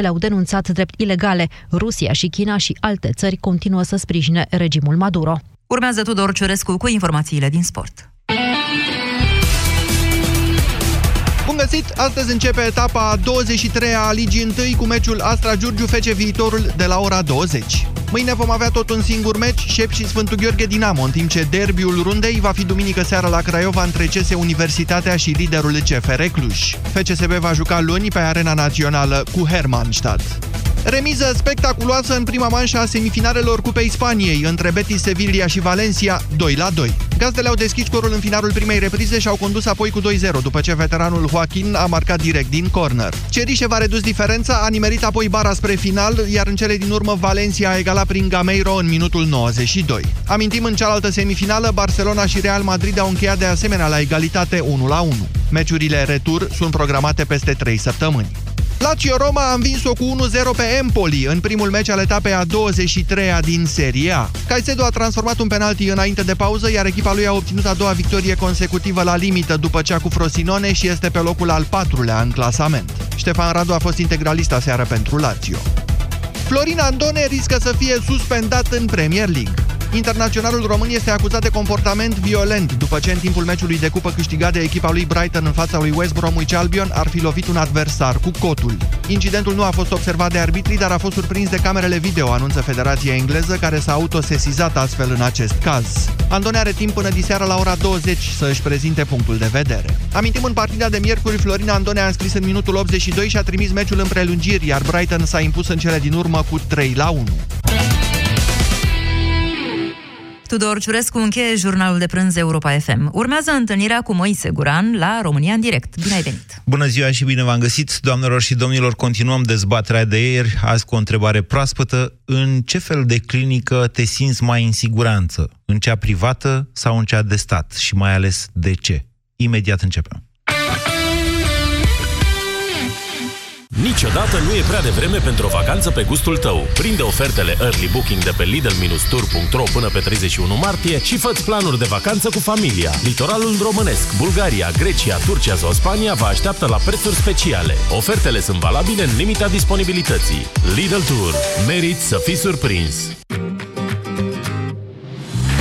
le-au denunțat drept ilegale. Rusia și China și alte țări continuă să sprijine regimul Maduro. Urmează Tudor Ciurescu cu informațiile din sport. Bun găsit! Astăzi începe etapa 23 a Ligii 1 cu meciul Astra Giurgiu fece viitorul de la ora 20. Mâine vom avea tot un singur meci, Șep și Sfântul Gheorghe Dinamo, în timp ce derbiul rundei va fi duminică seara la Craiova între CS Universitatea și liderul CFR Cluj. FCSB va juca luni pe arena națională cu Hermannstadt. Remiză spectaculoasă în prima manșă a semifinalelor Cupei Spaniei între Betis, Sevilla și Valencia, 2 la 2. Gazdele au deschis scorul în finalul primei reprize și au condus apoi cu 2-0, după ce veteranul Joaquin a marcat direct din corner. Cerișe va redus diferența, a nimerit apoi bara spre final, iar în cele din urmă Valencia a egalat prin Gameiro în minutul 92. Amintim în cealaltă semifinală, Barcelona și Real Madrid au încheiat de asemenea la egalitate 1 la 1. Meciurile retur sunt programate peste 3 săptămâni. Lazio Roma a învins-o cu 1-0 pe Empoli în primul meci al etapei a 23-a din Serie A. Caicedo a transformat un penalti înainte de pauză, iar echipa lui a obținut a doua victorie consecutivă la limită după cea cu Frosinone și este pe locul al patrulea în clasament. Ștefan Radu a fost integralist aseară pentru Lazio. Florin Andone riscă să fie suspendat în Premier League. Internaționalul român este acuzat de comportament violent după ce în timpul meciului de cupă câștigat de echipa lui Brighton în fața lui West Bromwich Albion ar fi lovit un adversar cu cotul. Incidentul nu a fost observat de arbitrii, dar a fost surprins de camerele video, anunță Federația Engleză, care s-a autosesizat astfel în acest caz. Andone are timp până diseară la ora 20 să își prezinte punctul de vedere. Amintim în partida de miercuri, Florin Andone a înscris în minutul 82 și a trimis meciul în prelungiri, iar Brighton s-a impus în cele din urmă cu 3 la 1. Tudor Ciurescu încheie jurnalul de prânz Europa FM. Urmează întâlnirea cu Moise Guran la România în direct. Bine ai venit! Bună ziua și bine v-am găsit, doamnelor și domnilor. Continuăm dezbaterea de ieri, azi cu o întrebare proaspătă. În ce fel de clinică te simți mai în siguranță? În cea privată sau în cea de stat? Și mai ales de ce? Imediat începem. Niciodată nu e prea devreme pentru o vacanță pe gustul tău. Prinde ofertele Early Booking de pe Lidl-Tour.ro până pe 31 martie și fă planuri de vacanță cu familia. Litoralul românesc, Bulgaria, Grecia, Turcia sau Spania vă așteaptă la prețuri speciale. Ofertele sunt valabile în limita disponibilității. Lidl Tour. Merit să fii surprins!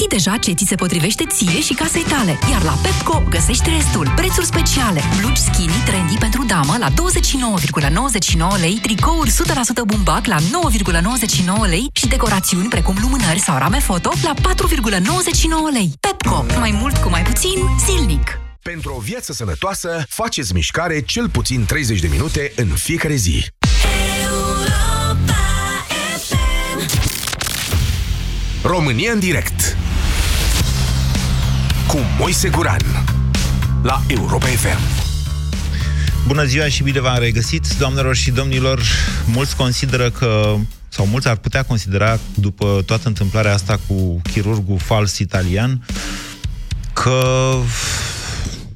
Știi deja ce ți se potrivește ție și casei tale. Iar la Pepco găsești restul. Prețuri speciale. Blugi skinny trendy pentru damă la 29,99 lei, tricouri 100% bumbac la 9,99 lei și decorațiuni precum lumânări sau rame foto la 4,99 lei. Pepco. Mai mult cu mai puțin zilnic. Pentru o viață sănătoasă, faceți mișcare cel puțin 30 de minute în fiecare zi. România în direct cu Moise Guran la Europa FM. Bună ziua și bine v-am regăsit, doamnelor și domnilor. Mulți consideră că, sau mulți ar putea considera, după toată întâmplarea asta cu chirurgul fals italian, că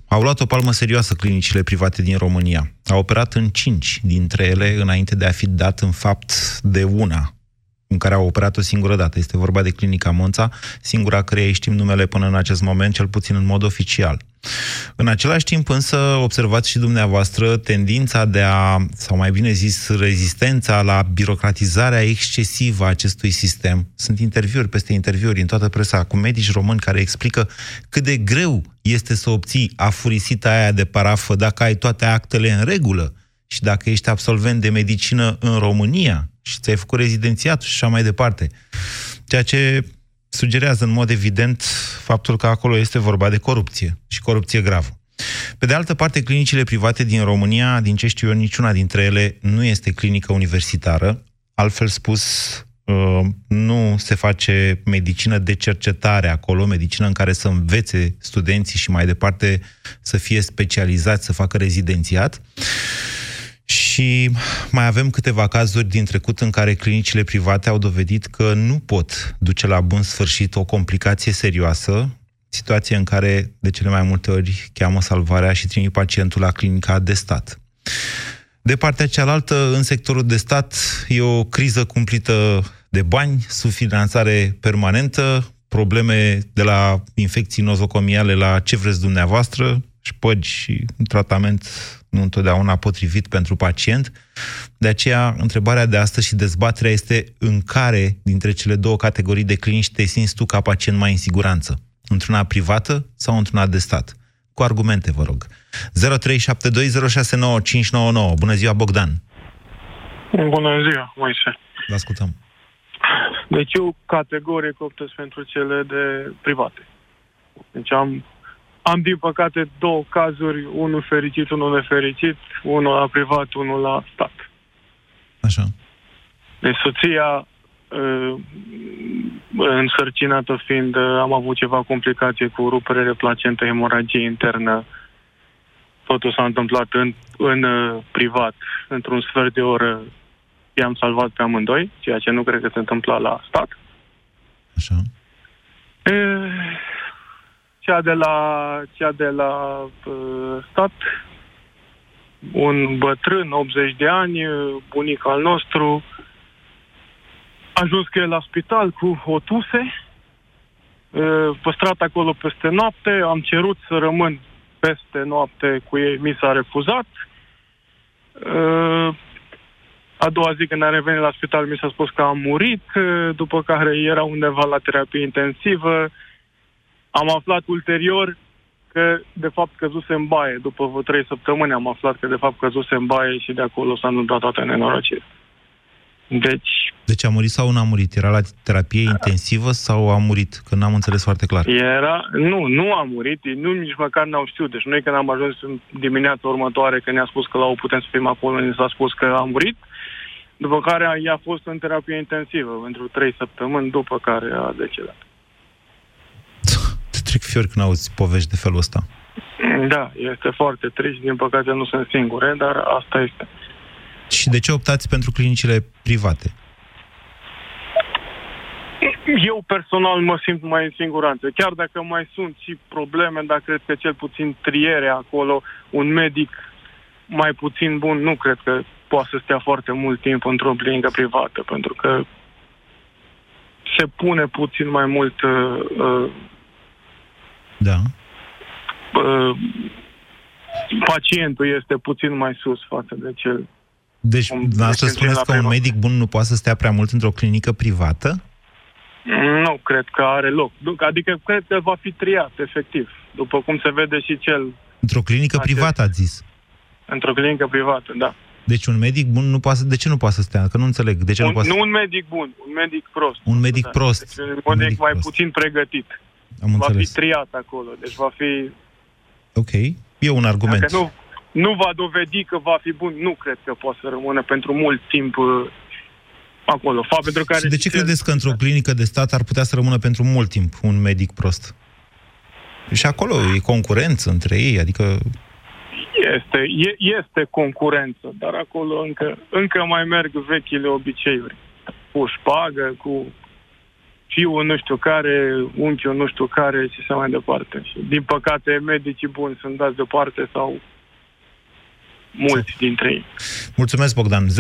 au luat o palmă serioasă clinicile private din România. Au operat în cinci dintre ele înainte de a fi dat în fapt de una în care au operat o singură dată. Este vorba de Clinica Monța, singura care știm numele până în acest moment, cel puțin în mod oficial. În același timp însă observați și dumneavoastră tendința de a, sau mai bine zis, rezistența la birocratizarea excesivă a acestui sistem. Sunt interviuri peste interviuri în toată presa cu medici români care explică cât de greu este să obții afurisita aia de parafă dacă ai toate actele în regulă și dacă ești absolvent de medicină în România și ți-ai făcut rezidențiat și așa mai departe. Ceea ce sugerează în mod evident faptul că acolo este vorba de corupție și corupție gravă. Pe de altă parte, clinicile private din România, din ce știu eu, niciuna dintre ele nu este clinică universitară. Altfel spus, uh, nu se face medicină de cercetare acolo, medicină în care să învețe studenții și mai departe să fie specializați, să facă rezidențiat. Și mai avem câteva cazuri din trecut în care clinicile private au dovedit că nu pot duce la bun sfârșit o complicație serioasă, situație în care de cele mai multe ori cheamă salvarea și trimit pacientul la clinica de stat. De partea cealaltă, în sectorul de stat, e o criză cumplită de bani, subfinanțare permanentă, probleme de la infecții nozocomiale la ce vreți dumneavoastră, șpăgi și un tratament nu întotdeauna potrivit pentru pacient. De aceea, întrebarea de astăzi și dezbaterea este în care dintre cele două categorii de clinici te simți tu ca pacient mai în siguranță? Într-una privată sau într-una de stat? Cu argumente, vă rog. 0372069599. Bună ziua, Bogdan! Bună ziua, Moise. Vă ascultăm. Deci eu categoric optez pentru cele de private. Deci am, am din păcate două cazuri, unul fericit, unul nefericit, unul la privat, unul la stat. Așa. Deci soția uh, însărcinată fiind, uh, am avut ceva complicații cu rupere de placentă, hemoragie internă. Totul s-a întâmplat în, în uh, privat, într-un sfert de oră i-am salvat pe amândoi, ceea ce nu cred că se întâmpla la stat. Așa. E, cea de la, cea de la uh, stat, un bătrân, 80 de ani, bunic al nostru, a ajuns că e la spital cu o tuse, păstrat acolo peste noapte, am cerut să rămân peste noapte cu ei, mi s-a refuzat. A doua zi când a revenit la spital mi s-a spus că am murit, după care era undeva la terapie intensivă. Am aflat ulterior că de fapt căzuse în baie. După vreo trei săptămâni am aflat că de fapt căzuse în baie și de acolo s-a întâmplat toate nenorocirea. Deci... Deci a murit sau nu a murit? Era la terapie intensivă sau a murit? Că n-am înțeles foarte clar. Era... Nu, nu a murit. Nu nici măcar n-au știut. Deci noi când am ajuns în dimineața următoare, că ne-a spus că la o putem să fim acolo, ne s-a spus că a murit. După care i-a fost în terapie intensivă pentru trei săptămâni, după care a decedat. Te trec fiori când auzi povești de felul ăsta. Da, este foarte trist. Din păcate nu sunt singure, dar asta este. Și de ce optați pentru clinicile private? Eu personal mă simt mai în siguranță. Chiar dacă mai sunt și probleme, dar cred că cel puțin triere acolo, un medic mai puțin bun, nu cred că poate să stea foarte mult timp într-o clinică privată, pentru că se pune puțin mai mult uh, Da. uh, pacientul este puțin mai sus față de cel Deci, Cum- dumneavoastră deci spuneți la că un privat. medic bun nu poate să stea prea mult într-o clinică privată? Nu cred că are loc. Nu, Adică cred că va fi triat, efectiv. După cum se vede și cel Într-o clinică Acest- privată, ați zis. într-o clinică privată, da. Deci un medic bun nu poate să... De ce nu poate să stea? Că nu înțeleg. De ce nu Un, poate să... nu un medic bun, un medic prost. Un medic Da. prost. Deci un Un medic medic mai prost. puțin pregătit. Am Va înțeles. fi triat acolo. Deci va fi... Ok. E un argument. Dacă nu, nu va dovedi că va fi bun, nu cred că poate să rămână pentru mult timp uh, acolo. Fapt pentru care Și de ce cel- credeți că într-o clinică de stat ar putea să rămână pentru mult timp un medic prost? Și acolo e concurență între ei, adică... Este, e, este concurență, dar acolo încă, încă mai merg vechile obiceiuri. Cu șpagă, cu fiul nu știu care, unchiul nu știu care și așa mai departe. Și, din păcate, medicii buni sunt dați deoparte sau mulți dintre ei. Mulțumesc, Bogdan. 0372069599.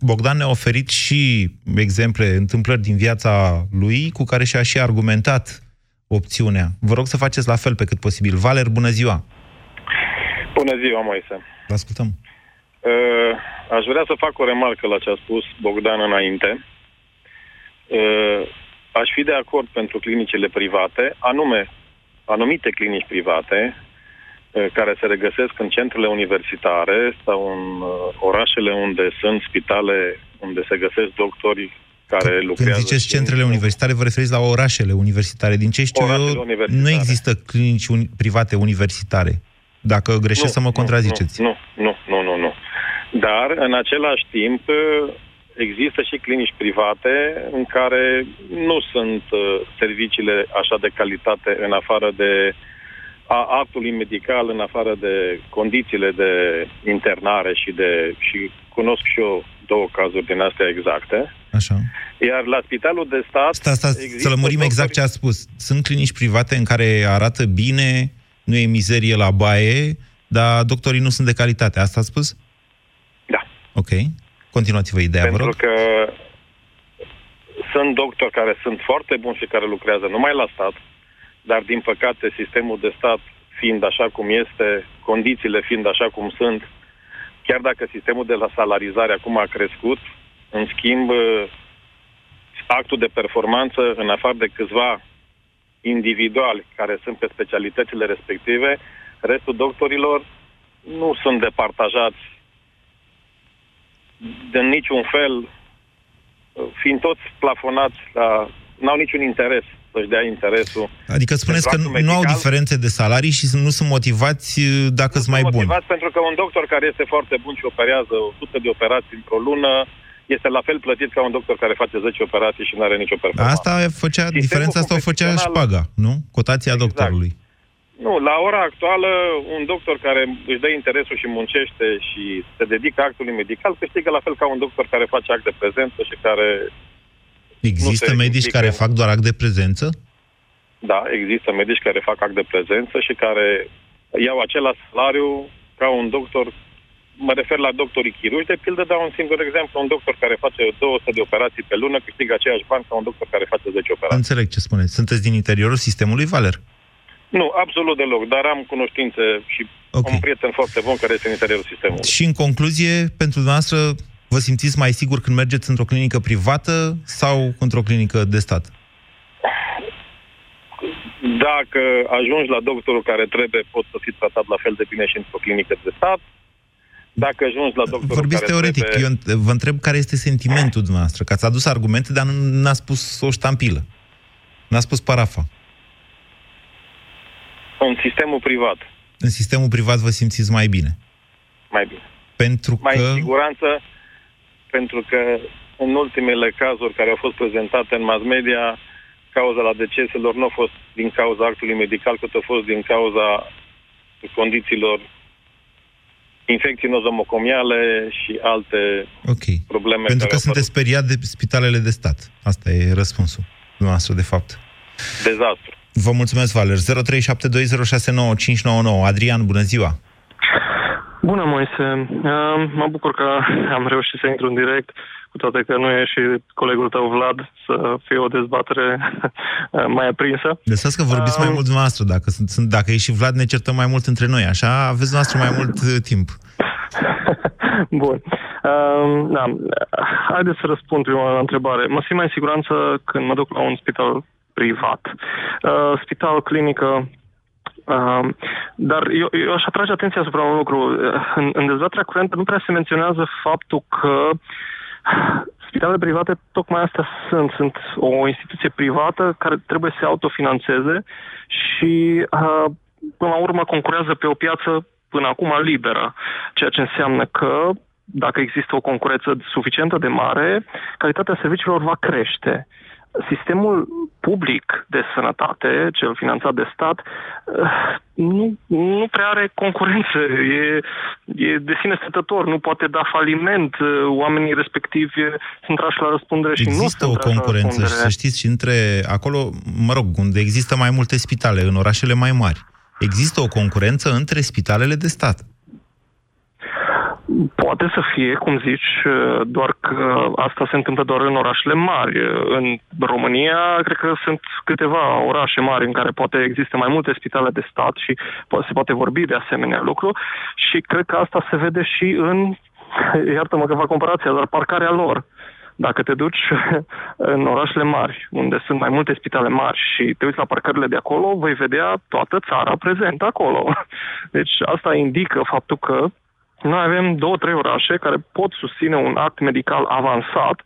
Bogdan ne-a oferit și exemple, întâmplări din viața lui cu care și-a și argumentat opțiunea. Vă rog să faceți la fel pe cât posibil. Valer, bună ziua! Bună ziua, Moise. Vă ascultăm. Uh, aș vrea să fac o remarcă la ce a spus Bogdan înainte. Uh, aș fi de acord pentru clinicile private, anume anumite clinici private uh, care se regăsesc în centrele universitare sau în uh, orașele unde sunt spitale unde se găsesc doctori care lucrează. Când ziceți și- centrele universitare, vă referiți la orașele universitare. Din ce știu Orașele eu, universitare. nu există clinici uni- private universitare. Dacă greșesc să mă contraziceți. Nu, nu, nu, nu, nu. Dar, în același timp, există și clinici private în care nu sunt uh, serviciile așa de calitate în afară de a actului medical în afară de condițiile de internare și de și cunosc și eu două cazuri din astea exacte. Așa. Iar la spitalul de stat Sta, sta, să lămurim exact ce a spus. Sunt clinici private în care arată bine, nu e mizerie la baie, dar doctorii nu sunt de calitate. Asta a spus? Da. Ok. Continuați-vă ideea, vă Pentru rog. că sunt doctori care sunt foarte buni și care lucrează numai la stat, dar din păcate sistemul de stat fiind așa cum este, condițiile fiind așa cum sunt, chiar dacă sistemul de la salarizare acum a crescut, în schimb, actul de performanță, în afară de câțiva individuali care sunt pe specialitățile respective, restul doctorilor nu sunt departajați de niciun fel, fiind toți plafonați la... n-au niciun interes să-și dea interesul. Adică spuneți că pentru nu, actul nu au medical. diferențe de salarii și nu sunt motivați uh, dacă sunt mai buni. motivați pentru că un doctor care este foarte bun și operează 100 de operații într-o lună este la fel plătit ca un doctor care face 10 operații și nu are nicio performanță. Asta făcea, Sistemul diferența asta o făcea competițional- șpaga, nu? Cotația Exact. doctorului. Nu, la ora actuală, un doctor care își dă interesul și muncește și se dedică actului medical câștigă la fel ca un doctor care face act de prezență și care... Există se medici implică care în- fac doar act de prezență? Da, există medici care fac act de prezență și care iau același salariu ca un doctor Mă refer la doctorii chirurgi, de pildă dau un singur exemplu. Un doctor care face 200 de operații pe lună câștigă aceiași bani ca un doctor care face 10 operații. Înțeleg ce spuneți. Sunteți din interiorul sistemului Valer. Nu, absolut deloc, dar am cunoștințe și Ok. un prieten foarte bun care este în interiorul sistemului. Și în concluzie, pentru dumneavoastră, vă simțiți mai sigur când mergeți într-o clinică privată sau într-o clinică de stat? Dacă ajungi la doctorul care trebuie, poți să fiți tratat la fel de bine și într-o clinică de stat. Dacă ajungi la doctorul Vorbiți care teoretic. trebuie... Eu înt- vă întreb care este sentimentul dumneavoastră. Că ați adus argumente, dar nu n-a spus o ștampilă. N-a spus parafa. În sistemul privat, În sistemul privat vă simțiți mai bine. mai bine. Pentru Mai că... în siguranță, pentru că în ultimele cazuri care au fost prezentate în mass media, cauza la deceselor nu a fost din cauza actului medical, cât a fost din cauza condițiilor infecții nozomocomiale și alte Ok. probleme Pentru care că au sunteți speriat de spitalele de stat. Asta e răspunsul dumneavoastră, de fapt. apărut. Dezastru. Vă mulțumesc, Valer. 0372069599. Adrian, bună ziua! Bună, Moise. Uh, Mă bucur că am reușit să intru în direct, cu toate că nu e și colegul tău, Vlad, să fie o dezbatere uh, mai aprinsă. Lăsați că vorbiți mai Um, mult dumneavoastră. Dacă, sunt, sunt, dacă e și Vlad, ne certăm mai mult între noi. Așa aveți dumneavoastră mai mult uh, timp. Bun. Uh, da. Haideți să răspund prima la întrebare. Mă simt mai în siguranță când mă duc la un spital privat. Uh, spital, clinică, Uh, dar eu, eu aș atrage atenția asupra un lucru. Uh, În, în dezbaterea curentă nu prea se menționează faptul că spitalele private tocmai astea sunt. Sunt o instituție privată care trebuie să se autofinanțeze și uh, până la urmă concurează pe o piață până acum liberă, ceea ce înseamnă că dacă există o concurență suficientă de mare, calitatea serviciilor va crește. Sistemul public de sănătate, cel finanțat de stat, eh, nu, nu prea are concurență. E, e de sine stătător, nu poate da faliment. eh, Oamenii respectivi eh, sunt trași la răspundere și nu Există sunt o trași la concurență și răspundere. să știți, și între acolo, mă rog, unde există mai multe spitale, în orașele mai mari, există o concurență între spitalele de stat. Poate să fie, cum zici, eh, doar că asta se întâmplă doar în orașele mari. În România, cred că sunt câteva orașe mari în care poate există mai multe spitale de stat și po- se poate vorbi de asemenea lucru și cred că asta se vede și în, iartă-mă că fac comparația, dar parcarea lor. Dacă te duci în orașele mari, unde sunt mai multe spitale mari și te uiți la parcările de acolo, vei vedea toată țara prezentă acolo. Deci asta indică faptul că noi avem două, trei orașe care pot susține un act medical avansat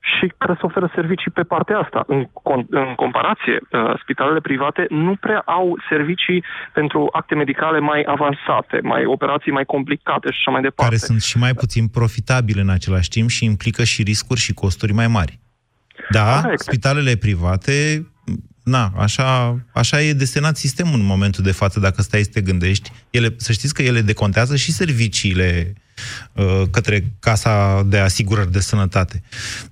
și care să oferă servicii pe partea asta. În, con- în comparație, uh, spitalele private nu prea au servicii pentru acte medicale mai avansate, mai operații mai complicate și așa mai departe. care sunt și mai puțin profitabile în același timp și implică și riscuri și costuri mai mari. Da, Corect. spitalele private na, așa, așa e desenat sistemul în momentul de față, dacă stai să te gândești. Ele, să știți că ele decontează și serviciile uh, către Casa de Asigurări de Sănătate.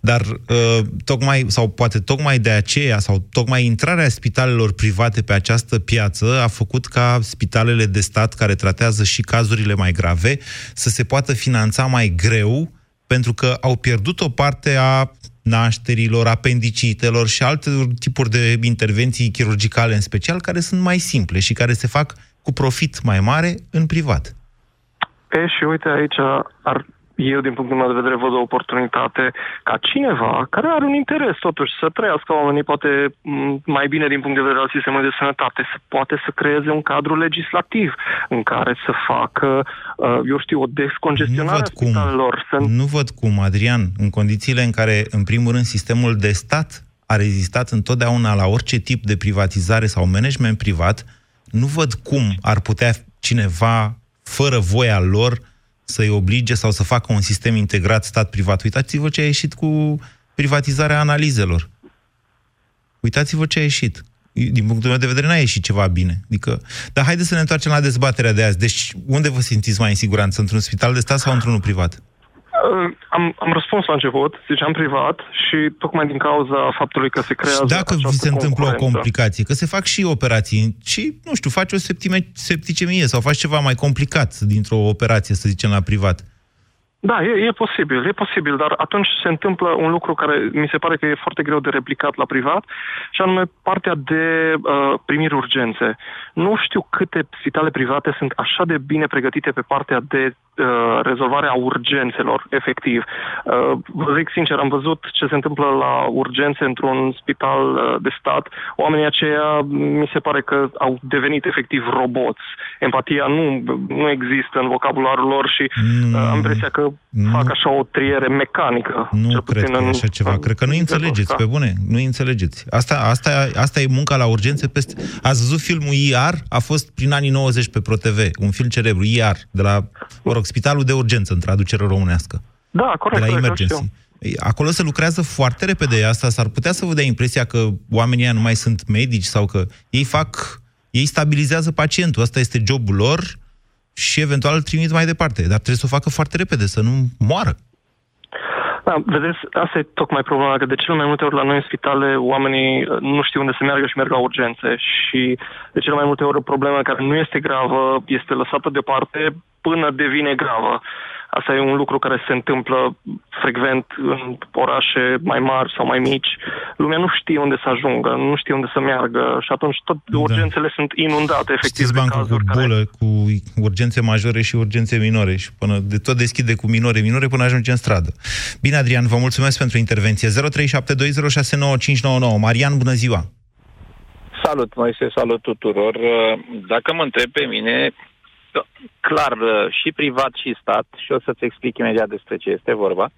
Dar uh, tocmai, sau poate tocmai de aceea, sau tocmai intrarea spitalelor private pe această piață a făcut ca spitalele de stat care tratează și cazurile mai grave să se poată finanța mai greu pentru că au pierdut o parte a nașterilor, apendicitelor și alte tipuri de intervenții chirurgicale în special, care sunt mai simple și care se fac cu profit mai mare în privat. E, și uite, aici ar eu, din punctul meu de vedere, văd o oportunitate ca cineva care are un interes, totuși, să trăiască oamenii poate mai bine din punct de vedere al sistemului de sănătate, să poate să creeze un cadru legislativ în care să facă, uh, eu știu, o descongestionare a spitalelor. Să... Nu văd cum, Adrian, în condițiile în care, în primul rând, sistemul de stat a rezistat întotdeauna la orice tip de privatizare sau management privat, nu văd cum ar putea cineva, fără voia lor, să-i oblige sau să facă un sistem integrat stat-privat. Uitați-vă ce a ieșit cu privatizarea analizelor. Uitați-vă ce a ieșit. Din punctul meu de vedere, n-a ieșit ceva bine. Adică, dar haideți să ne întoarcem la dezbaterea de azi. Deci, unde vă simțiți mai în siguranță? Într-un spital de stat sau într-unul privat? Am, am răspuns la început, ziceam privat și tocmai din cauza faptului că se creează și dacă vi se întâmplă o complicație, că se fac și operații și, nu știu, faci o septime, septicemie sau faci ceva mai complicat dintr-o operație, să zicem, la privat. Da, e, e posibil, e posibil, dar atunci se întâmplă un lucru care mi se pare că e foarte greu de replicat la privat, și anume partea de uh, primiri urgențe. Nu știu câte spitale private sunt așa de bine pregătite pe partea de uh, rezolvare a urgențelor, efectiv. Uh, vă zic sincer, am văzut ce se întâmplă la urgențe într-un spital uh, de stat. Oamenii aceia mi se pare că au devenit efectiv roboți. Empatia nu, nu există în vocabularul lor și uh, am impresia că nu, fac așa o triere mecanică. Nu cred că e așa ceva. Cred că nu înțelegeți, pe bune. Nu înțelegeți. Asta, asta, asta e munca la urgențe peste... Ați văzut filmul IR? A fost prin anii 90 pe ProTV. Un film celebru, IR, de la, mă rog, Spitalul de Urgență, în traducere românească. Da, corect. De la corect, Emergency. Acolo se lucrează foarte repede. Asta s-ar putea să vă dea impresia că oamenii nu mai sunt medici sau că ei fac... Ei stabilizează pacientul. Asta este jobul lor și eventual îl trimit mai departe. Dar trebuie să o facă foarte repede, să nu moară. Da, vedeți, asta e tocmai problema, că de cele mai multe ori la noi în spitale oamenii uh, nu știu unde să meargă și merg la urgențe și de cele mai multe ori o problemă care nu este gravă este lăsată deoparte până devine gravă. Asta e un lucru care se întâmplă frecvent în orașe mai mari sau mai mici. Lumea nu știe unde să ajungă, nu știe unde să meargă și atunci tot da. urgențele sunt inundate efectiv Știți bancul cu bulă, care... cu urgențe majore și urgențe minore și până de tot deschide cu minore, minore până ajunge în stradă. Bine, Adrian, vă mulțumesc pentru intervenție. 0372069599. Marian, bună ziua! Salut, Moise, salut tuturor. Dacă mă întreb pe mine, clar uh, și privat și stat, și o să-ți explic imediat despre ce este vorba.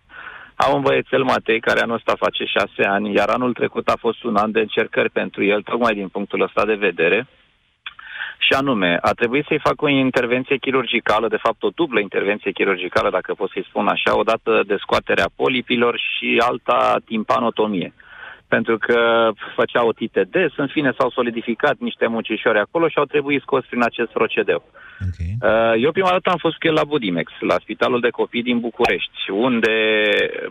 Am un băiețel Matei care anul ăsta face șase ani, iar anul trecut a fost un an de încercări pentru el, tocmai din punctul ăsta de vedere. Și anume, a trebuit să-i fac o intervenție chirurgicală, de fapt o dublă intervenție chirurgicală, dacă pot să-i spun așa, odată de scoaterea polipilor și alta timpanotomie pentru că făceau TTD, în fine s-au solidificat niște muncișori acolo și au trebuit scos prin acest procedeu. Okay. Uh, eu prima dată am fost cu el la Budimex, la Spitalul de Copii din București, unde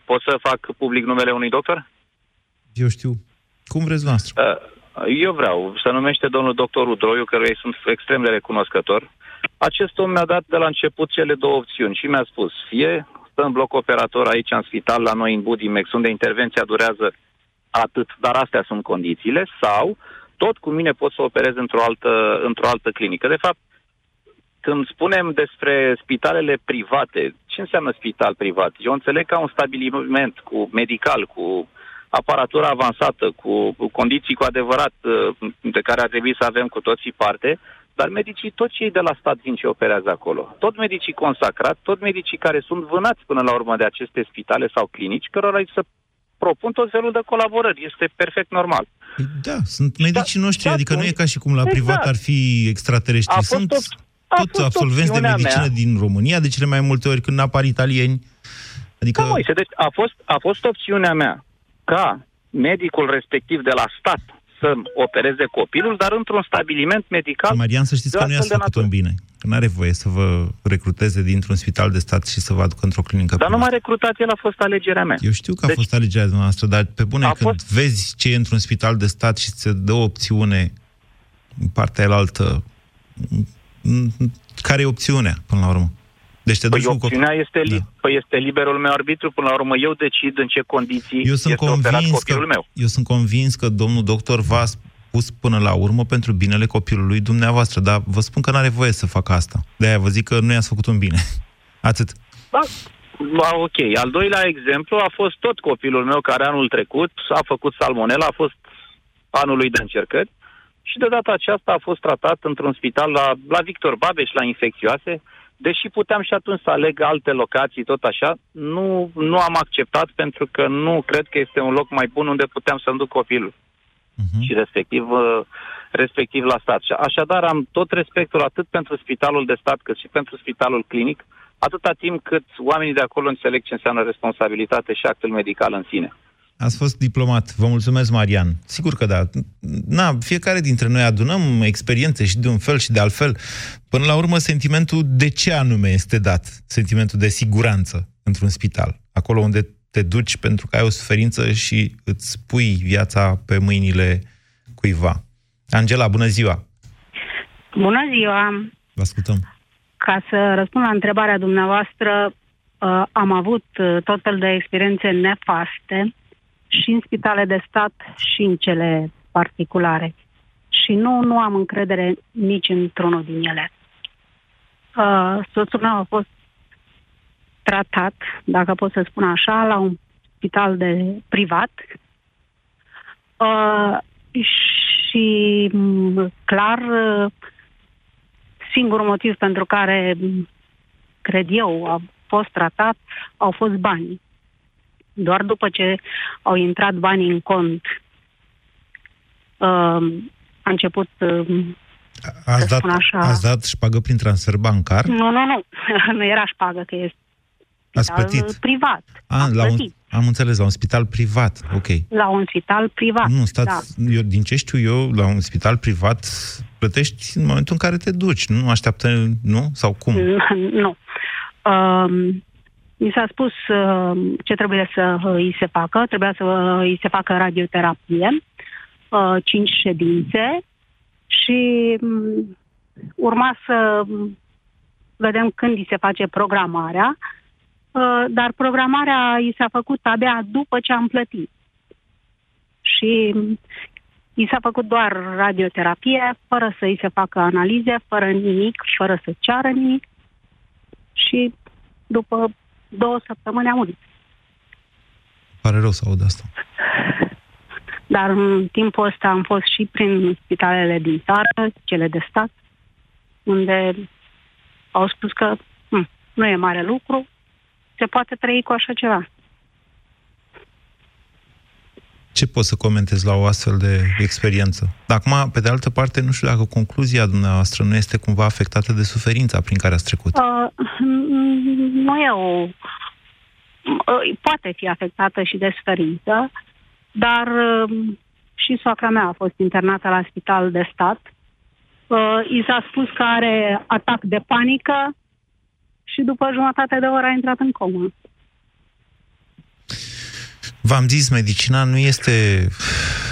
pot să fac public numele unui doctor? Eu știu. Cum vreți noastră? Uh, eu vreau. Se numește domnul doctor Udroiu, căruia îi sunt extrem de recunoscător. Acest om mi-a dat de la început cele două opțiuni și mi-a spus, fie stă în bloc operator aici în spital la noi în Budimex, unde intervenția durează atât, dar astea sunt condițiile, sau tot cu mine pot să operez într-o altă, într-o altă clinică. De fapt, când spunem despre spitalele private, ce înseamnă spital privat? Eu înțeleg ca un stabiliment cu medical, cu aparatură avansată, cu, cu condiții cu adevărat uh, de care ar trebui să avem cu toții parte, dar medicii, tot cei de la stat vin și operează acolo. Tot medicii consacrați, tot medicii care sunt vânați până la urmă de aceste spitale sau clinici, cărora îi să propun tot felul de colaborări. Este perfect normal. Da, sunt medicii da, noștri, da, adică nu e ca și cum la exact. privat ar fi extraterestri. Sunt tot absolvenți de medicină mea. din România, de cele mai multe ori când apar italieni. Adică... Da, Moise, deci a fost, a fost opțiunea mea ca medicul respectiv de la stat să opereze copilul, dar într-un stabiliment medical. Marian, să știți de că nu i-ați astfel de făcut un natură. bine. Că nu are voie să vă recruteze dintr-un spital de stat și să vă aducă într-o clinică Dar nu privată. m-a recrutat, el a fost alegerea mea. Eu știu că a Deci- fost alegerea dumneavoastră, dar pe bune, A când vezi ce e într-un spital de stat și ți dă o opțiune în partea elaltă, m- care e opțiunea, până la urmă? Deci te Păi duci cu copil- opțiunea este, li- da. păi este liberul meu arbitru, până la urmă eu decid în ce condiții Eu sunt este operat convins copilul că, meu. Eu sunt convins că domnul doctor v-a spus până la urmă pentru binele copilului dumneavoastră, dar vă spun că nu are voie să facă asta. De-aia vă zic că nu i-ați făcut un bine. Atât. Da, ba, ok. Al doilea exemplu a fost tot copilul meu care anul trecut a făcut salmonela, a fost anul lui de încercări și de data aceasta a fost tratat într-un spital la, la Victor Babeș, la infecțioase, deși puteam și atunci să aleg alte locații, tot așa, nu, nu am acceptat pentru că nu cred că este un loc mai bun unde puteam să-mi duc copilul. Uh-huh. Și respectiv, uh, respectiv la stat. Și Așadar, am tot respectul atât pentru spitalul de stat cât și pentru spitalul clinic, atâta timp cât oamenii de acolo înțeleg ce înseamnă responsabilitate și actul medical în sine. Ați fost diplomat. Vă mulțumesc, Marian. Sigur că da. Na, fiecare dintre noi adunăm experiențe și de un fel și de altfel. Până la urmă, sentimentul de ce anume este dat? Sentimentul de siguranță într-un spital. Acolo unde te duci pentru că ai o suferință și îți pui viața pe mâinile cuiva. Angela, bună ziua! Bună ziua! Vă ascultăm. Ca să răspund la întrebarea dumneavoastră, uh, am avut uh, tot fel de experiențe nefaste și în spitale de stat și în cele particulare. Și nu, nu am încredere nici într-unul din ele. Uh, soțul meu a fost tratat, dacă pot să spun așa, la un spital de privat. Uh, și m, clar uh, singurul motiv pentru care m, cred eu a fost tratat au fost banii. Doar după ce au intrat banii în cont uh, a început uh, Ați dat, spun așa. ați dat șpagă prin transfer bancar? nu, nu, nu, nu era șpagă că este Ați spital plătit? privat. A, Am la un, plătit. am înțeles, la un spital privat. Ok. La un spital privat. Nu, stați, Da. eu, din ce știu eu, la un spital privat plătești în momentul în care te duci, nu așteaptă, nu? Sau cum? nu. Um, mi s-a spus uh, ce trebuie să uh, îi se facă. Trebuia să uh, îi se facă radioterapie, uh, cinci ședințe și um, urma să um, vedem când îi se face programarea, uh, dar programarea i s-a făcut abia după ce am plătit. Și um, i s-a făcut doar radioterapie, fără să îi se facă analize, fără nimic, fără să ceară nimic. Și după două săptămâni a murit. Pare rău să aud asta. Dar în timpul ăsta am fost și prin spitalele din țară, cele de stat, unde au spus că hm, nu e mare lucru, se poate trăi cu așa ceva. Ce poți să comentezi la o astfel de experiență? Dar acum, pe de altă parte, nu știu dacă concluzia dumneavoastră nu este cumva afectată de suferința prin care ați trecut. Uh, nu e o... uh, Poate fi afectată și de suferință, dar uh, și soacra mea a fost internată la spital de stat. Uh, I s-a spus că are atac de panică și după jumătate de oră a intrat în comă. V-am zis, medicina nu este...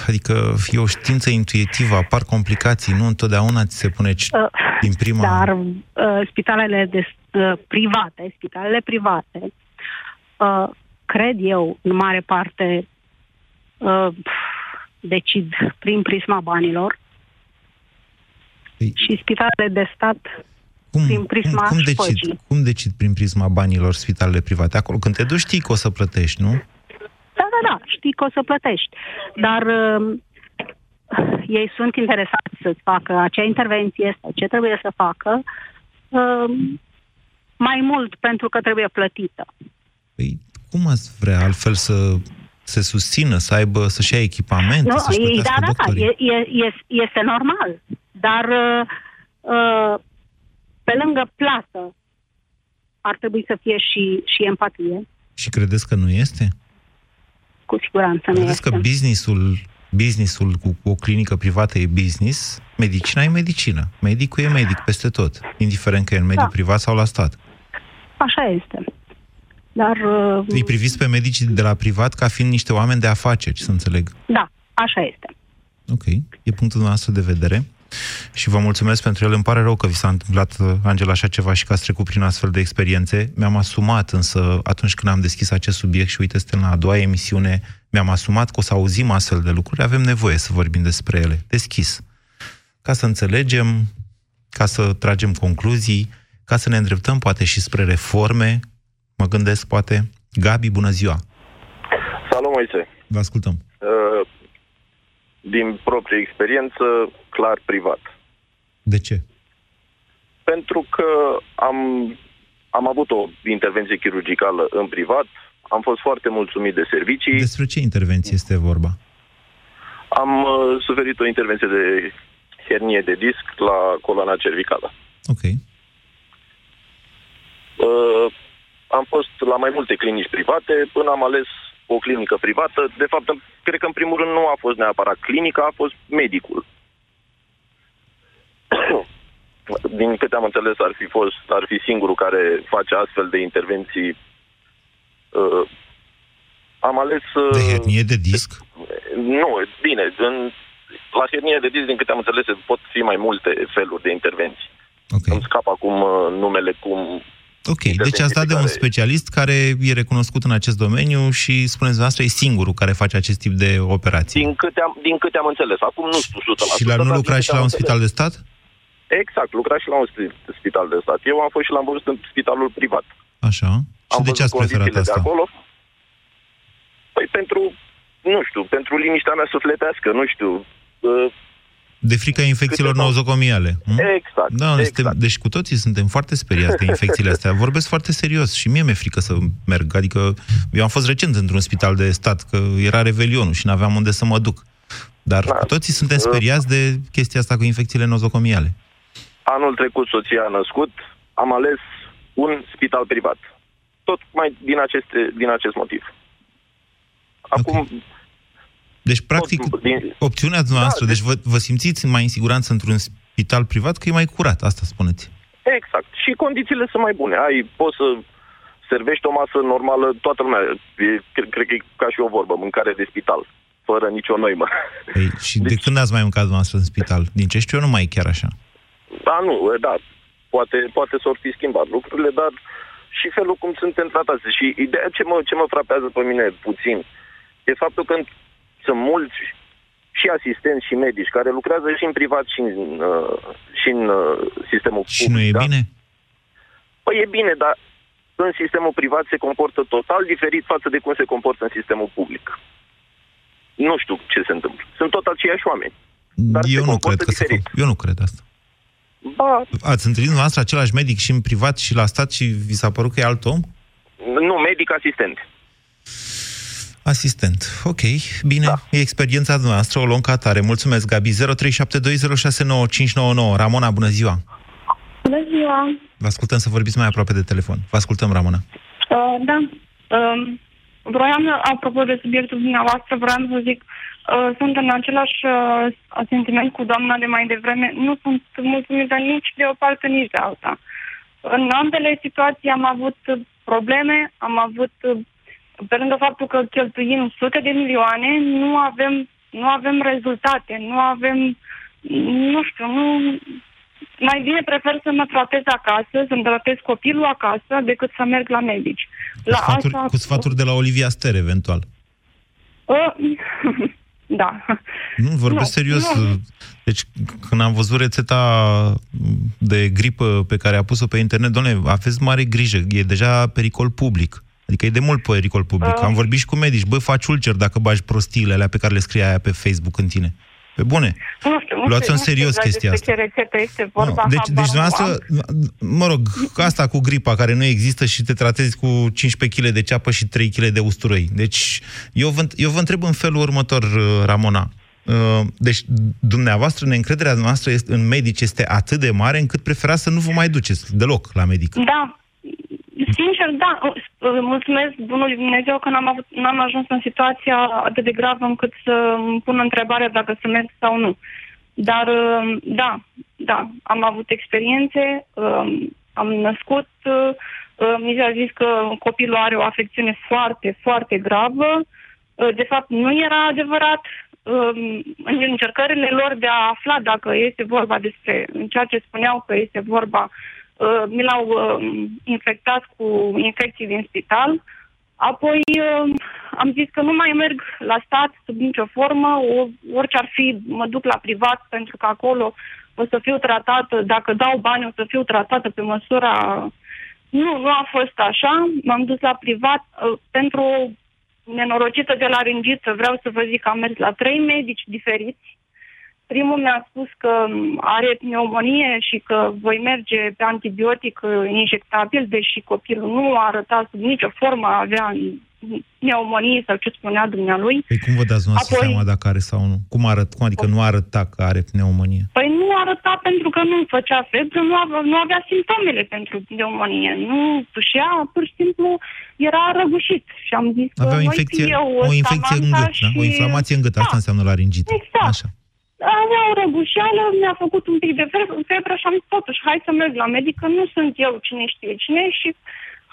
Adică e o știință intuitivă, apar complicații, nu întotdeauna ți se pune ci- Uh, din prima... Dar uh, spitalele de, uh, private, spitalele private, uh, cred eu, în mare parte, uh, decid prin prisma banilor Păi- și spitalele de stat cum, prin prisma cum, cum, șpăgii. decid, cum decid prin prisma banilor spitalele private? Acolo, când te duci, știi că o să plătești, nu? Da, da, da, știi că o să plătești. Dar uh, ei sunt interesați să-ți facă acea intervenție sau ce trebuie să facă uh, mai mult pentru că trebuie plătită. Păi, cum ați vrea altfel să se susțină, să aibă, să-și ia echipamente, Nu, să-și e, plătească da, da, da, doctorii? e, e, e, este normal. Dar uh, uh, pe lângă plată ar trebui să fie și, și empatie. Și credeți că nu este? Cu siguranță nu Credeți este. că businessul businessul cu, cu o clinică privată e business, medicina e medicină. Medicul e medic peste tot, indiferent că e în mediul Da. privat sau la stat. Așa este. Dar, uh, Îi priviți pe medicii de la privat ca fiind niște oameni de afaceri, să înțeleg. da, așa este. Ok, e punctul nostru de vedere și vă mulțumesc pentru el. Îmi pare rău că vi s-a întâmplat, uh, Angela, așa ceva și că ați trecut prin astfel de experiențe. Mi-am asumat însă, atunci când am deschis acest subiect și uite, suntem la a doua emisiune, mi-am asumat că o să auzim astfel de lucruri, avem nevoie să vorbim despre ele, deschis. Ca să înțelegem, ca să tragem concluzii, ca să ne îndreptăm poate și spre reforme, mă gândesc poate. Gabi, bună ziua! Salut, Moise. Vă ascultăm. Uh, Din proprie experiență, clar privat. De ce? Pentru că am, am avut o intervenție chirurgicală în privat, am fost foarte mulțumit de servicii, Despre ce intervenție este vorba? am uh, suferit o intervenție de hernie de disc la coloana cervicală. Ok. Uh, am fost la mai multe clinici private până am ales o clinică privată. De fapt, în- cred că în primul rând nu a fost neapărat clinica, a fost medicul. Din câte am înțeles, ar fi fost, ar fi singurul care face astfel de intervenții. Uh, am ales... Uh, De hernie de disc? Nu, bine, în, la hernie de disc, din câte am înțeles, pot fi mai multe feluri de intervenții. Okay. Îmi scap acum uh, numele cum Ok, deci ați dat de un specialist care e recunoscut în acest domeniu și, spuneți dumneavoastră, e singurul care face acest tip de operații. Din câte am, din câte am înțeles. Acum nu știu 100%. Și la nu dar lucra din și câte la am un spital de stat? Exact, lucra și la un spi- spital de stat. Eu am fost și l-am văzut în spitalul privat. Așa. Și am de ce văzut ați preferat condițiile asta? De acolo. Păi pentru, nu știu, pentru liniștea mea sufletească, nu știu. Uh, De frica infecțiilor nozocomiale. hm? Exact, Da, noi exact. suntem, deci cu toții suntem foarte speriați de infecțiile astea. Vorbesc foarte serios și mie mi-e frică să merg. Adică eu am fost recent într-un spital de stat, că era revelionul și n-aveam unde să mă duc. Dar Da. cu toții suntem speriați de chestia asta cu infecțiile nozocomiale. anul trecut soția a născut, am ales un spital privat. Tot mai din, aceste, din acest motiv. Acum, Deci, practic, din- opțiunea noastră, Da, deci vă, vă simțiți mai în siguranță într-un spital privat, că e mai curat, asta spuneți. Exact. Și condițiile sunt mai bune. Ai, poți să servești o masă normală, toată lumea. E, cred, cred că e ca și o vorbă, mâncare de spital, fără nicio noimă. Ei, și de când ați mai mâncat dumneavoastră în spital? Din ce știu eu, nu mai e chiar așa. Da, nu, e, da, poate, poate s-or fi schimbat lucrurile, dar și felul cum suntem tratați. Și ideea ce mă, ce mă frapează pe mine puțin e faptul că sunt mulți și asistenți și medici care lucrează și în privat și în, uh, și în uh, sistemul Și nu e da? bine? Păi e bine, dar în sistemul privat se comportă total diferit față de cum se comportă în sistemul public. Nu știu ce se întâmplă. Sunt tot aceiași oameni. Dar se eu nu comportă cred că se diferit. fac. Eu nu cred asta. Ba, Ați întâlnit dumneavoastră același medic și în privat și la stat și vi s-a părut că e alt om? nu, medic asistent. Asistent. Ok, bine. Da. E experiența noastră, o luăm ca atare. Mulțumesc, Gabi. 0372069599. Ramona, bună ziua! Bună ziua! Vă ascultăm să vorbiți mai aproape de telefon. Vă ascultăm, Ramona. Uh, da. Um, vroiam, apropo de subiectul dumneavoastră, vroiam să zic, uh, sunt în același uh, sentiment cu doamna de mai devreme. Nu sunt mulțumită nici de o parte, nici de alta. În ambele situații am avut uh, probleme, am avut, uh, pe lângă faptul că cheltuim sute de milioane, nu avem, nu avem rezultate, nu avem, nu știu, nu, mai bine prefer să mă tratez acasă, să-mi tratez copilul acasă, decât să merg la medici. Cu sfaturi, cu sfaturi de la Olivia Ster, eventual. Uh, da. Nu, vorbesc Nu, serios. nu. Deci, când am văzut rețeta de gripă pe care a pus-o pe internet, doamne, aveți mare grijă, e deja pericol public. Adică e de mult pericol public. Uh. Am vorbit și cu medici. Băi, faci ulcer dacă bagi prostiile alea pe care le scrie aia pe Facebook în tine. Pe bune. Nu știu, nu Luați știu, în nu știu serios exact chestia despre asta. ce rețetă este vorba. Deci, habar deci nu dumneavoastră, am. mă rog, asta cu gripa care nu există și te tratezi cu 15 kg de ceapă și 3 kg de usturoi. Deci, eu vă, eu vă întreb în felul următor, uh, Ramona. Uh, Deci, dumneavoastră, neîncrederea noastră în medici este atât de mare încât preferați să nu vă mai duceți deloc la medic. Da. Sincer, da, uh, mulțumesc bunului Dumnezeu că n-am, avut, n-am ajuns în situația atât de gravă încât să îmi pun întrebarea dacă să merg sau nu. Dar, uh, da, da, am avut experiențe, uh, am născut, mi s-a zis că copilul are o afecțiune foarte, foarte gravă. De fapt, nu era adevărat. În încercările lor de a afla dacă este vorba despre ceea ce spuneau că este vorba Uh, mi l-au uh, infectat cu infecții din spital. Apoi uh, am zis că nu mai merg la stat sub nicio formă, o, orice ar fi, mă duc la privat pentru că acolo o să fiu tratată, dacă dau bani o să fiu tratată pe măsura... Nu, nu a fost așa, m-am dus la privat uh, pentru nenorocită de la ringiță, vreau să vă zic că am mers la trei medici diferiți, Primul mi-a spus că are pneumonie și că voi merge pe antibiotic uh, injectabil, deși copilul nu a arătat sub nicio formă a avea pneumonie sau ce spunea dumnealui. Păi cum vă dați noastră Apoi... seama dacă are sau nu? Cum, arăt, cum adică nu arăta că are pneumonie? Păi nu arăta pentru că nu făcea febră, nu avea, nu avea simptomele pentru pneumonie. Nu tușea, pur și simplu era răgușit. Și am zis avea o infecție, eu, o infecție în gât, și... da? o inflamație în gât, da. asta înseamnă laringită. Exact. Așa avea o răgușeală, mi-a făcut un pic de febră și am zis totuși, hai să merg la medic, că nu sunt eu cine știe cine și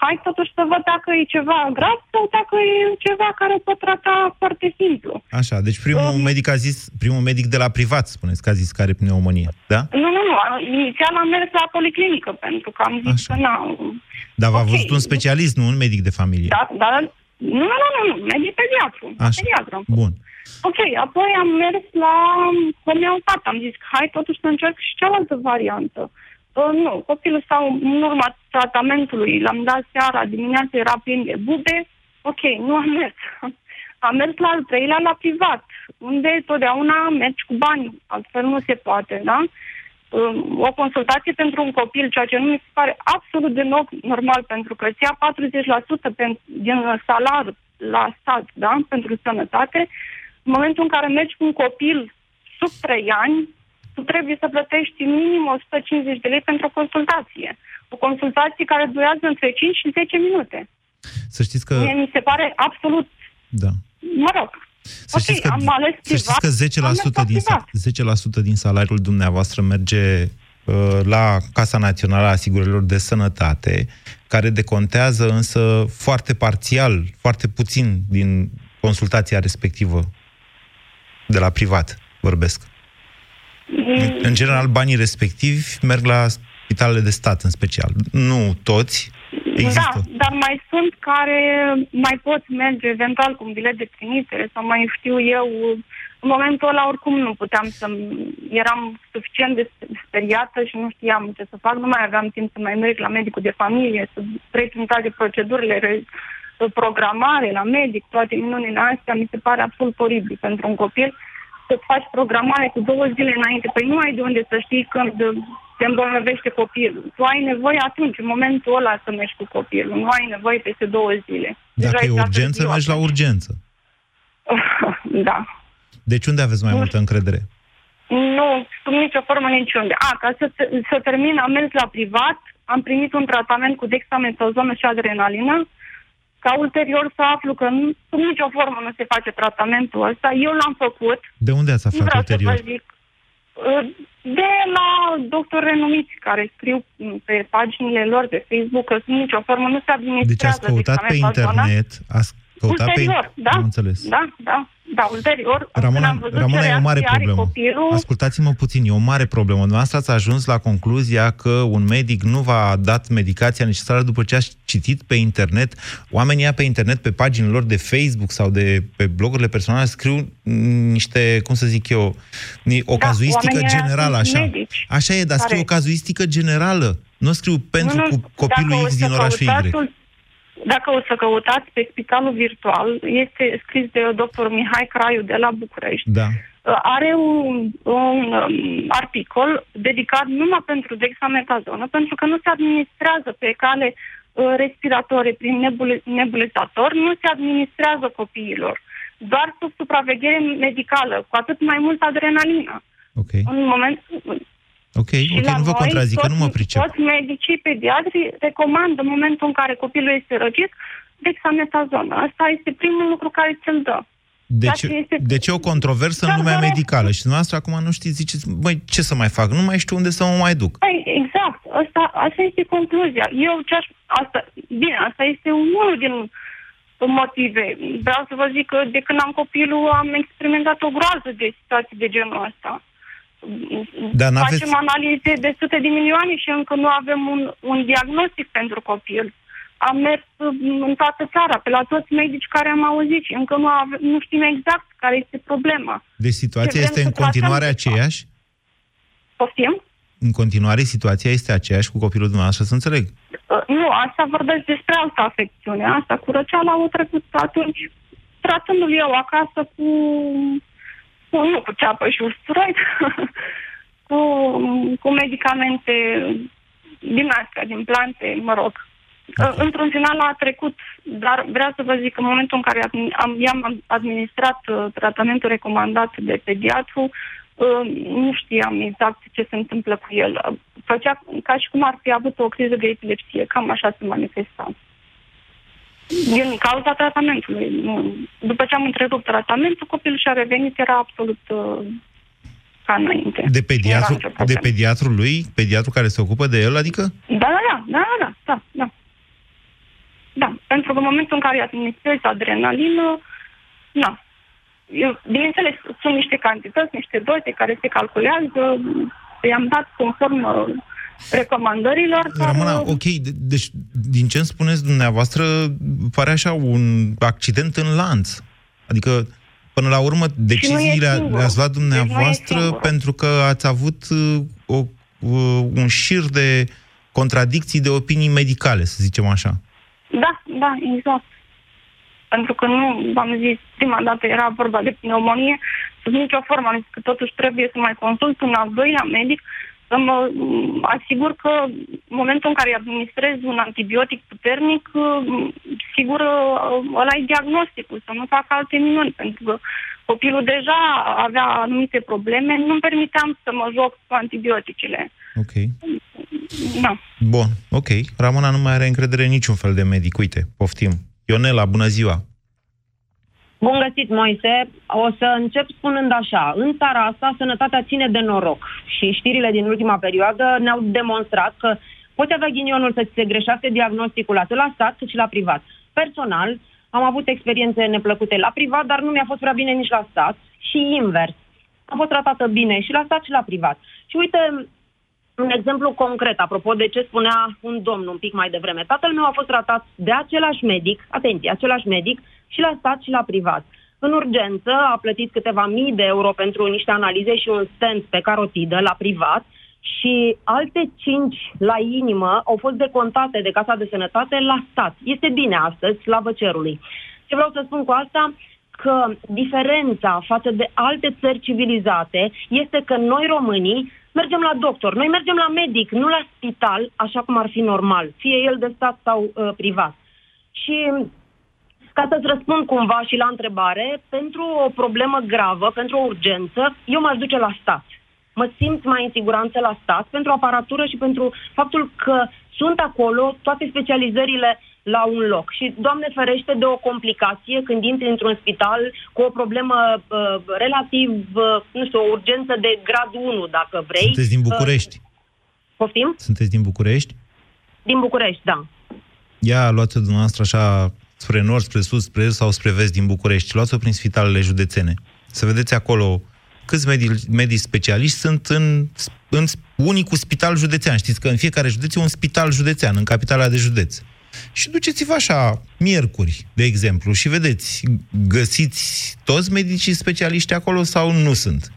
hai totuși să văd dacă e ceva grav sau dacă e ceva care o pot trata foarte simplu. Așa, deci primul um, medic a zis, primul medic de la privat, spuneți că a zis că are pneumonie, da? Nu, nu, nu, inițial am mers la policlinică, pentru că am zis Așa. că n-am... Dar v-a okay. văzut un specialist, nu un medic de familie. Da, dar nu, nu, nu, nu, medic pediatru. Așa, pediatru. bun. Ok, apoi am mers la homeopat. Am zis, hai totuși să încerc și cealaltă variantă. Uh, nu, copilul sau în urma tratamentului, l-am dat seara, dimineața era plin de bube. Ok, nu am mers. Am mers la al treilea, la privat, unde totdeauna mergi cu bani, altfel nu se poate, da? Um, o consultație pentru un copil, ceea ce nu mi se pare absolut de normal, pentru că îți ia 40% din salar la stat, da? pentru sănătate, în momentul în care mergi cu un copil sub 3 ani, tu trebuie să plătești minim 150 de lei pentru o consultație. O consultație care durează între 5 și 10 minute. Să știți că... Mie mi se pare absolut... Da. Mă rog. Să okay, știți că, am ales să știți că 10%, din, 10% din salariul dumneavoastră merge uh, la Casa Națională a Asigurărilor de Sănătate, care decontează însă foarte parțial, foarte puțin din consultația respectivă de la privat vorbesc. Mm. În general, banii respectivi merg la spitalele de stat în special. Nu toți, Există. Da, dar mai sunt care mai pot merge eventual cu un bilet de trimitere sau mai știu eu. În momentul ăla oricum nu puteam să... Eram suficient de speriată și nu știam ce să fac. Nu mai aveam timp să mai merg la medicul de familie, să trec prin toate procedurile, programare la medic, toate minunile astea. Mi se pare absolut oribil pentru un copil să faci programare cu două zile înainte. Păi nu ai de unde să știi când se îmbolnăvește copilul. Tu ai nevoie atunci, în momentul ăla, să mergi cu copilul. Nu ai nevoie peste două zile. Dacă Deja e urgență, mergi la urgență. da. Deci unde aveți mai nu multă încredere? Nu, sub nicio formă niciunde. A, ca să, să termin, am mers la privat, am primit un tratament cu dexametazonă și adrenalină, ca ulterior să aflu că nu, sub nicio formă nu se face tratamentul ăsta. Eu l-am făcut. De unde ați aflat vreau ulterior? Să vă zic, uh, de la doctori renumiți care scriu pe paginile lor de Facebook că sub nicio formă nu se administrează. Deci ați căutat pe internet, ați căutat ulterior, pe... da? Am înțeles. Da, da. Da, ulterior, Ramona, am văzut Ramona ce e o mare problemă. Copilul... Ascultați-mă puțin, e o mare problemă. Dumneavoastră ați ajuns la concluzia că un medic nu v-a dat medicația necesară după ce ați citit pe internet. Oamenii pe internet, pe paginile lor de Facebook sau de pe blogurile personale, scriu niște, cum să zic eu, o da, cazuistică generală, așa. Medici, așa e, dar scriu o cazuistică generală. Nu scriu pentru nu, nu, copilul X din orașul Y. Dacă o să căutați pe spitalul virtual, este scris de doctor Mihai Craiu de la București. Da. Uh, are un, un um, articol dedicat numai pentru dexametazonă, pentru că nu se administrează pe cale uh, respiratorie prin nebul- nebulizator, nu se administrează copiilor. Doar sub supraveghere medicală, cu atât mai mult adrenalină. Okay. În moment, Ok, ok, la nu vă noi, contrazic, că toți, nu mă pricep. Toți medicii pediatri recomandă în momentul în care copilul este răcit dexametazonă. Asta este primul lucru care ți-l dă. Deci, Ceea ce este- deci e o controversă în Dar lumea doresc- medicală și dumneavoastră acum nu știți, ziceți, băi, ce să mai fac? Nu mai știu unde să mă mai duc. Păi, exact. Asta, asta este concluzia. Eu ce aș, asta, bine, asta este unul din motive. Vreau să vă zic că de când am copilul am experimentat o groază de situații de genul ăsta. Dar n-aveți- Facem analize de sute de milioane și încă nu avem un, un diagnostic pentru copil. Am mers mm, în toată țara, pe la toți medici care am auzit și încă nu, ave, nu știm exact care este problema. Deci situația Ce vrem este în să tratăm, continuare de fapt? aceeași? Poftim? În continuare situația este aceeași cu copilul dumneavoastră, să înțeleg. Uh, Nu, asta vorbesc despre altă afecțiune. Asta cu răceala au trecut atunci, tratându-l eu acasă cu, cu nu cu ceapă și usturoi, cu, cu medicamente din astea, din plante, mă rog. Uh, Într-un final a trecut, dar vreau să vă zic că în momentul în care am, am, i-am administrat uh, tratamentul recomandat de pediatru, uh, nu știam exact ce se întâmplă cu el. Uh, Făcea ca și cum ar fi avut o criză de epilepsie, cam așa se manifesta. Din cauza tratamentului. Nu. După ce am întrerupt tratamentul, copilul și-a revenit, era absolut uh, ca înainte. De pediatru, Era nicio de problemă. pediatrul lui? Pediatru care se ocupă de el, adică? Da, da, da, da, da, da, da. Da, pentru că în momentul în care îi administrezi adrenalină, na. Eu, bineînțeles, sunt niște cantități, niște doze care se calculează, i-am dat conform uh, recomandărilor. dar, Ramona, uh, ok, de- deci din ce îmi spuneți dumneavoastră, pare așa un accident în lanț. Adică, până la urmă, deciziile singurul. le-ați luat Deci nu e dumneavoastră singurul. pentru că ați avut uh, o, uh, un șir de contradicții de opinii medicale, să zicem așa. Da, da, exact. Pentru că nu, v-am zis, prima dată era vorba de pneumonie, sub nicio formă am zis că totuși trebuie să mai consult un al doilea medic, să mă m, asigur că în momentul în care îi administrez un antibiotic puternic, m, sigur ă, ăla e diagnosticul, să nu fac alte minuni, pentru că copilul deja avea anumite probleme, nu-mi permiteam să mă joc cu antibioticele. Ok. Da. Bun, ok. Ramona nu mai are încredere în niciun fel de medic. Uite, poftim. Ionela, bună ziua! Bun găsit, Moise. O să încep spunând așa. În țara asta, sănătatea ține de noroc. Și știrile din ultima perioadă ne-au demonstrat că poți avea ghinionul să ți se greșească diagnosticul atât la stat cât și la privat. Personal, am avut experiențe neplăcute la privat, dar nu mi-a fost prea bine nici la stat. Și invers. Am fost tratată bine și la stat și la privat. Și uite, un exemplu concret, apropo de ce spunea un domn un pic mai devreme. Tatăl meu a fost tratat de același medic, atenție, același medic, și la stat și la privat. În urgență a plătit câteva mii de euro pentru niște analize și un stent pe carotidă la privat și alte cinci la inimă au fost decontate de Casa de Sănătate la stat. Este bine astăzi, slavă cerului. Ce vreau să spun cu asta? că diferența față de alte țări civilizate este că noi românii mergem la doctor, noi mergem la medic, nu la spital, așa cum ar fi normal, fie el de stat sau uh, privat. Și ca să-ți răspund cumva și la întrebare, pentru o problemă gravă, pentru o urgență, eu m-aș duce la stat. Mă simt mai în siguranță la stat pentru aparatură și pentru faptul că sunt acolo toate specializările la un loc. Și, Doamne ferește, de o complicație când intri într-un spital cu o problemă uh, relativ, uh, nu știu, o urgență de grad 1, dacă vrei. Sunteți din București? Uh, poftim? Sunteți din București? Din București, da. Ia, luați-o dumneavoastră așa spre nord, spre sud, spre est sau spre vest din București. Luați-o prin spitalele județene. Să vedeți acolo câți medici, medici specialiști sunt în, în unicul spital județean. Știți că în fiecare județ e un spital județean, în capitala de județ. Și duceți-vă așa, miercuri, de exemplu, și vedeți, găsiți toți medicii specialiști acolo sau nu sunt?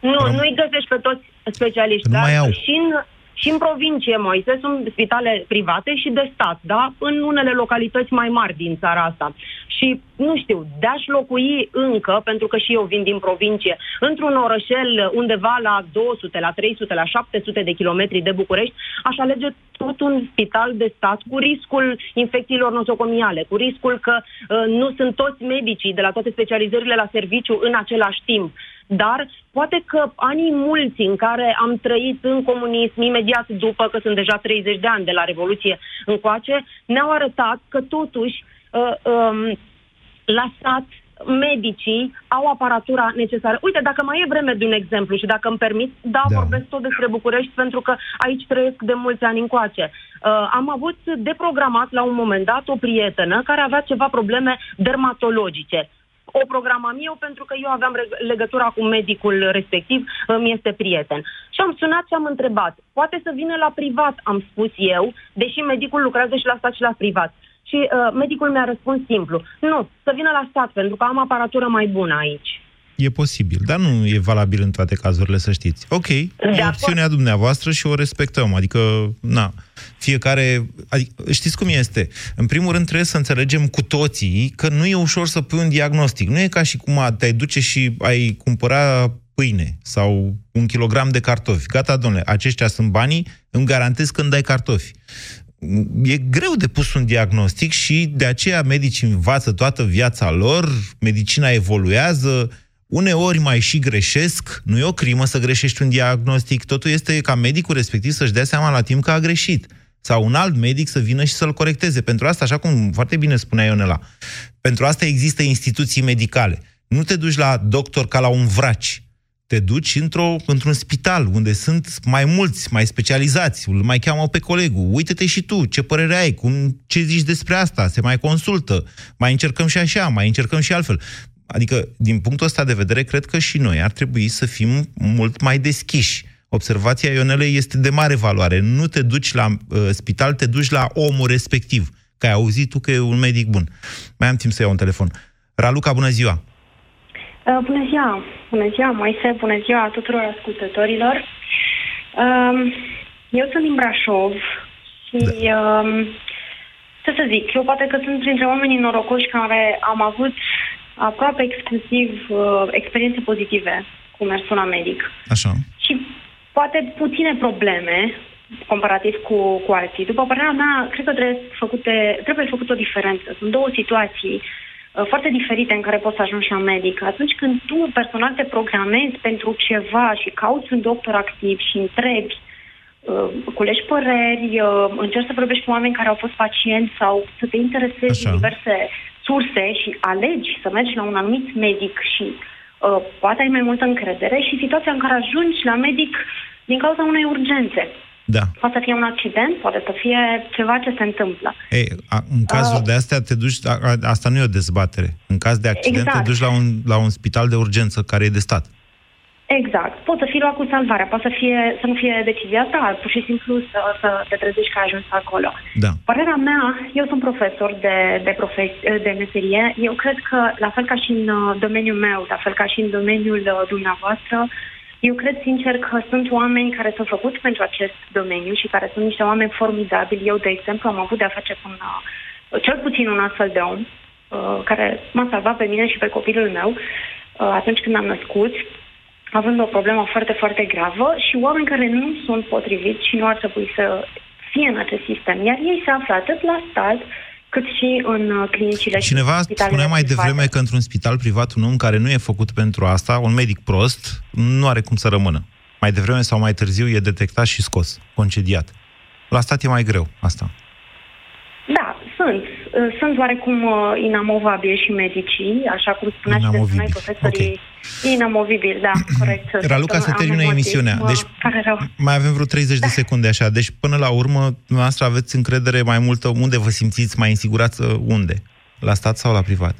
Nu, Răm- nu-i găsești pe toți specialiști, Nu dar mai au. și în, și în provincie, Moise, sunt spitale private și de stat, da? În unele localități mai mari din țara asta. Și, nu știu, de-aș locui încă, pentru că și eu vin din provincie, într-un orășel undeva la 200, la 300, la 700 de kilometri de București, aș alege tot un spital de stat cu riscul infecțiilor nosocomiale, cu riscul că uh, nu sunt toți medicii de la toate specializările la serviciu în același timp. Dar poate că anii mulți în care am trăit în comunism imediat după că sunt deja 30 de ani de la Revoluție încoace, ne-au arătat că totuși uh, um, la stat medicii au aparatura necesară. Uite, dacă mai e vreme de un exemplu și dacă îmi permit, da, da. vorbesc tot despre București pentru că aici trăiesc de mulți ani încoace. Uh, am avut deprogramat la un moment dat o prietenă care avea ceva probleme dermatologice. O programam eu pentru că eu aveam legătura cu medicul respectiv, îmi este prieten. Și am sunat și am întrebat. Poate să vină la privat, am spus eu, deși medicul lucrează și la stat și la privat. Și uh, medicul mi-a răspuns simplu. Nu, să vină la stat, pentru că am aparatură mai bună aici. E posibil, dar nu e valabil în toate cazurile, să știți. Ok, de e opțiunea dumneavoastră și o respectăm. Adică, na, fiecare... Adică, știți cum este? În primul rând trebuie să înțelegem cu toții că nu e ușor să pui un diagnostic. Nu e ca și cum te-ai duce și ai cumpăra pâine sau un kilogram de cartofi. Gata, domnule, aceștia sunt banii, îmi garantez când dai cartofi e greu de pus un diagnostic și de aceea medicii învață toată viața lor, medicina evoluează, uneori mai și greșesc, nu e o crimă să greșești un diagnostic, totul este ca medicul respectiv să-și dea seama la timp că a greșit. Sau un alt medic să vină și să-l corecteze. Pentru asta, așa cum foarte bine spunea Ionela, pentru asta există instituții medicale. Nu te duci la doctor ca la un vraci te duci într-o, într-un spital unde sunt mai mulți, mai specializați, îl mai cheamă pe colegul, uite-te și tu, ce părere ai, cum, ce zici despre asta, se mai consultă, mai încercăm și așa, mai încercăm și altfel. Adică, din punctul ăsta de vedere, cred că și noi ar trebui să fim mult mai deschiși. Observația Ionelei este de mare valoare. Nu te duci la uh, spital, te duci la omul respectiv. Că ai auzit tu că e un medic bun. Mai am timp să iau un telefon. Raluca, bună ziua! Uh, bună ziua! Bună ziua, Moise! Bună ziua tuturor ascultătorilor! Uh, eu sunt din Brașov și da. uh, ce să zic, eu poate că sunt printre oamenii norocoși care am avut aproape exclusiv uh, experiențe pozitive cu mersul la medic. Așa. Și poate puține probleme comparativ cu, cu alții. După părerea mea, cred că trebuie, făcute, trebuie făcut o diferență. Sunt două situații uh, Uh, foarte diferite în care poți să ajungi la medic. Atunci când tu personal te programezi pentru ceva și cauți un doctor activ și întrebi, uh, culegi păreri, uh, încerci să vorbești cu oameni care au fost pacienți sau să te interesezi Așa. în diverse surse și alegi să mergi la un anumit medic și uh, poate ai mai multă încredere și situația în care ajungi la medic din cauza unei urgențe. Da. Poate să fie un accident, poate să fie ceva ce se întâmplă. Ei, a, în cazul uh, de astea te duci, a, a, asta nu e o dezbatere. În caz de accident exact. te duci la un, la un spital de urgență care e de stat. Exact. Poate să fii luat cu salvarea, poate să, fie, să nu fie decizia ta, pur și simplu să, să te trezești că ai ajuns acolo. Da. Părerea mea, eu sunt profesor de, de, profes- de meserie, eu cred că, la fel ca și în uh, domeniul meu, la fel ca și în domeniul uh, dumneavoastră, uh, eu cred sincer că sunt oameni care s-au făcut pentru acest domeniu și care sunt niște oameni formidabili. Eu, de exemplu, am avut de-a face cu un, uh, cel puțin un astfel de om uh, care m-a salvat pe mine și pe copilul meu uh, atunci când am născut, având o problemă foarte, foarte gravă și oameni care nu sunt potriviți și nu ar trebui să fie în acest sistem. Iar ei se află atât la stat, cât și în uh, clinicile Cineva și spunea mai private. devreme că într-un spital privat un om care nu e făcut pentru asta, un medic prost, nu are cum să rămână. Mai devreme sau mai târziu e detectat și scos, concediat. La stat e mai greu asta. Da, sunt. Uh, sunt oarecum uh, inamovabili și medicii, așa cum spuneați despre noi profesorii. Okay. Inamovibil, da, corect. Raluca, să termină emisiunea. Deci, mai avem vreo 30 da. de secunde așa. Deci, până la urmă, noastră aveți încredere mai multă. Unde vă simțiți mai însigurați? Unde? La stat sau la privat?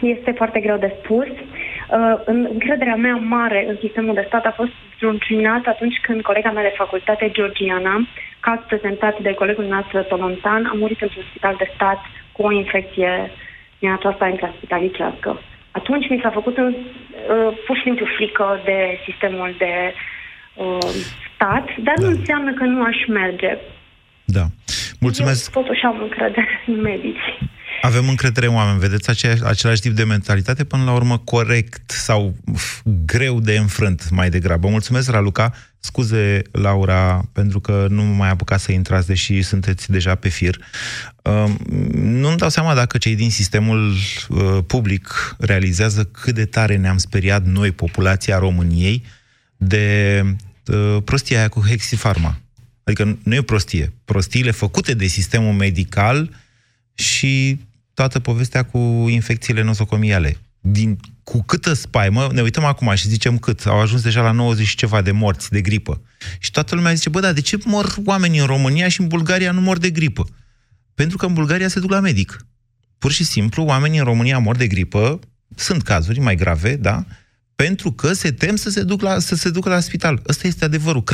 Este foarte greu de spus. Uh, încrederea mea mare în sistemul de stat a fost zruncinată atunci când colega mea de facultate, Georgiana, caz prezentat de colegul nostru Tolontan, a murit într-un spital de stat cu o infecție din aceasta intraspitalicească. Atunci mi s-a făcut în, uh, pur și simplu frică de sistemul de uh, stat, dar da. nu înseamnă că nu aș merge. Da. Mulțumesc. Eu totuși am încredere în medici. Avem încredere în oameni, vedeți aceeași, același tip de mentalitate, până la urmă corect sau f, greu de înfrânt mai degrabă. Mulțumesc, Raluca. Scuze, Laura, pentru că nu mai apucat să intrați, deși sunteți deja pe fir. Uh, nu-mi dau seama dacă cei din sistemul uh, public realizează cât de tare ne-am speriat noi, populația României, de uh, prostia aia cu Hexifarma. Adică nu e prostie. Prostiile făcute de sistemul medical și toată povestea cu infecțiile nosocomiale. Din, cu câtă spaimă, ne uităm acum și zicem cât, au ajuns deja la 90 și ceva de morți de gripă. Și toată lumea zice, bă, da, de ce mor oamenii în România și în Bulgaria nu mor de gripă? Pentru că în Bulgaria se duc la medic. Pur și simplu, oamenii în România mor de gripă, sunt cazuri mai grave, da, pentru că se tem să se, duc la, să se ducă la spital. Ăsta este adevărul.